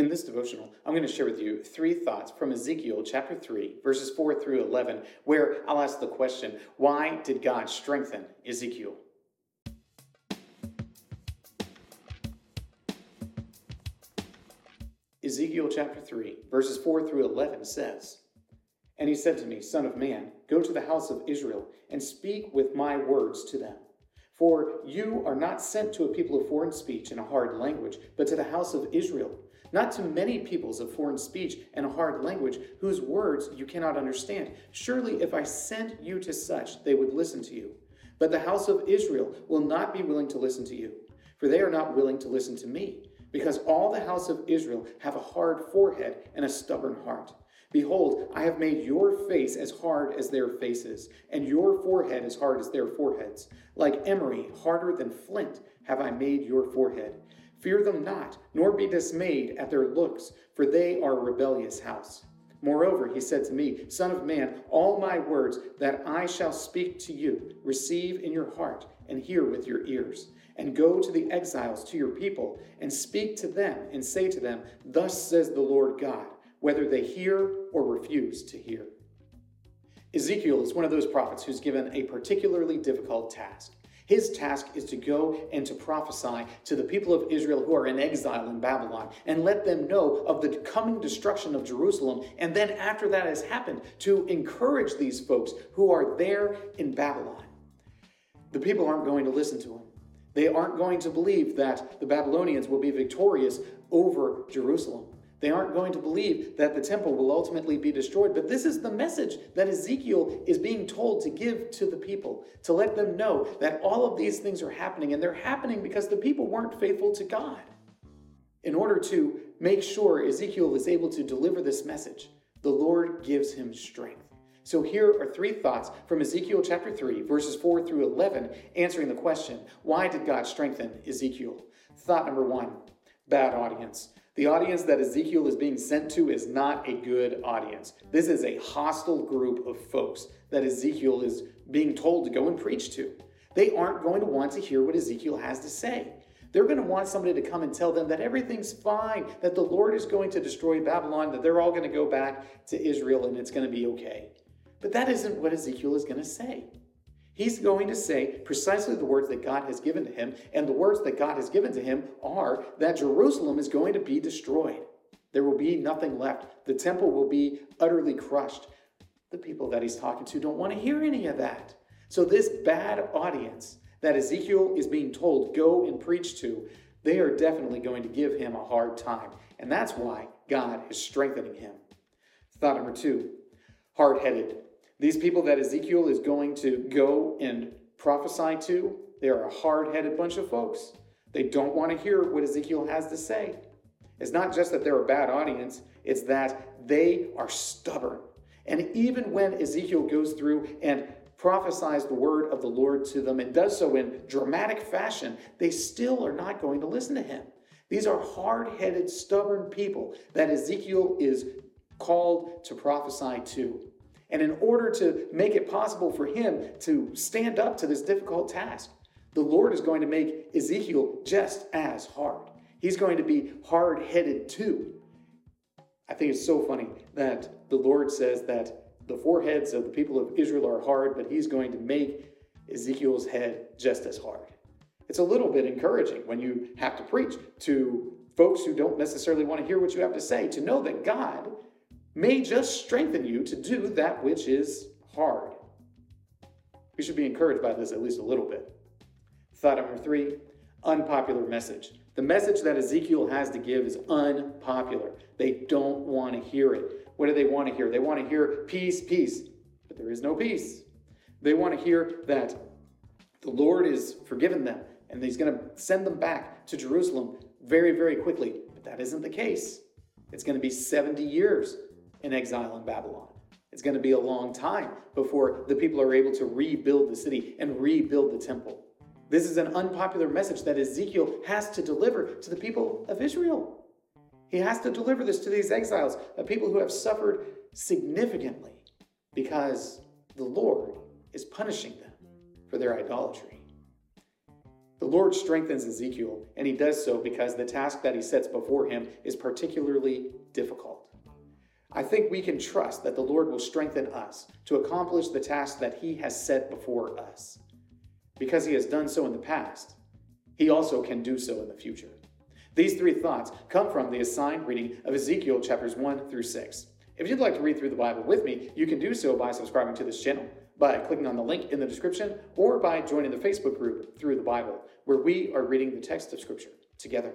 In this devotional, I'm going to share with you three thoughts from Ezekiel chapter 3, verses 4 through 11, where I'll ask the question why did God strengthen Ezekiel? Ezekiel chapter 3, verses 4 through 11 says, And he said to me, Son of man, go to the house of Israel and speak with my words to them. For you are not sent to a people of foreign speech and a hard language, but to the house of Israel, not to many peoples of foreign speech and a hard language, whose words you cannot understand. Surely, if I sent you to such, they would listen to you. But the house of Israel will not be willing to listen to you, for they are not willing to listen to me because all the house of Israel have a hard forehead and a stubborn heart. Behold, I have made your face as hard as their faces, and your forehead as hard as their foreheads. Like emery, harder than flint, have I made your forehead. Fear them not, nor be dismayed at their looks, for they are a rebellious house. Moreover, he said to me, Son of man, all my words that I shall speak to you, receive in your heart and hear with your ears and go to the exiles, to your people, and speak to them, and say to them, Thus says the Lord God, whether they hear or refuse to hear. Ezekiel is one of those prophets who's given a particularly difficult task. His task is to go and to prophesy to the people of Israel who are in exile in Babylon and let them know of the coming destruction of Jerusalem. And then, after that has happened, to encourage these folks who are there in Babylon. The people aren't going to listen to him. They aren't going to believe that the Babylonians will be victorious over Jerusalem. They aren't going to believe that the temple will ultimately be destroyed. But this is the message that Ezekiel is being told to give to the people, to let them know that all of these things are happening, and they're happening because the people weren't faithful to God. In order to make sure Ezekiel is able to deliver this message, the Lord gives him strength. So here are three thoughts from Ezekiel chapter 3, verses 4 through 11, answering the question why did God strengthen Ezekiel? Thought number one bad audience. The audience that Ezekiel is being sent to is not a good audience. This is a hostile group of folks that Ezekiel is being told to go and preach to. They aren't going to want to hear what Ezekiel has to say. They're going to want somebody to come and tell them that everything's fine, that the Lord is going to destroy Babylon, that they're all going to go back to Israel and it's going to be okay. But that isn't what Ezekiel is going to say. He's going to say precisely the words that God has given to him, and the words that God has given to him are that Jerusalem is going to be destroyed. There will be nothing left. The temple will be utterly crushed. The people that he's talking to don't want to hear any of that. So, this bad audience that Ezekiel is being told, go and preach to, they are definitely going to give him a hard time. And that's why God is strengthening him. Thought number two hard headed. These people that Ezekiel is going to go and prophesy to, they are a hard headed bunch of folks. They don't want to hear what Ezekiel has to say. It's not just that they're a bad audience, it's that they are stubborn. And even when Ezekiel goes through and prophesies the word of the Lord to them and does so in dramatic fashion, they still are not going to listen to him. These are hard headed, stubborn people that Ezekiel is called to prophesy to. And in order to make it possible for him to stand up to this difficult task, the Lord is going to make Ezekiel just as hard. He's going to be hard headed too. I think it's so funny that the Lord says that the foreheads of the people of Israel are hard, but he's going to make Ezekiel's head just as hard. It's a little bit encouraging when you have to preach to folks who don't necessarily want to hear what you have to say to know that God may just strengthen you to do that which is hard. We should be encouraged by this at least a little bit. Thought number three unpopular message. The message that Ezekiel has to give is unpopular. They don't want to hear it. What do they want to hear? They want to hear peace, peace, but there is no peace. They want to hear that the Lord is forgiven them and he's going to send them back to Jerusalem very, very quickly. But that isn't the case. It's going to be 70 years in exile in Babylon. It's going to be a long time before the people are able to rebuild the city and rebuild the temple. This is an unpopular message that Ezekiel has to deliver to the people of Israel. He has to deliver this to these exiles, the people who have suffered significantly because the Lord is punishing them for their idolatry. The Lord strengthens Ezekiel, and he does so because the task that he sets before him is particularly difficult. I think we can trust that the Lord will strengthen us to accomplish the task that he has set before us. Because he has done so in the past, he also can do so in the future. These three thoughts come from the assigned reading of Ezekiel chapters 1 through 6. If you'd like to read through the Bible with me, you can do so by subscribing to this channel, by clicking on the link in the description, or by joining the Facebook group Through the Bible, where we are reading the text of Scripture together.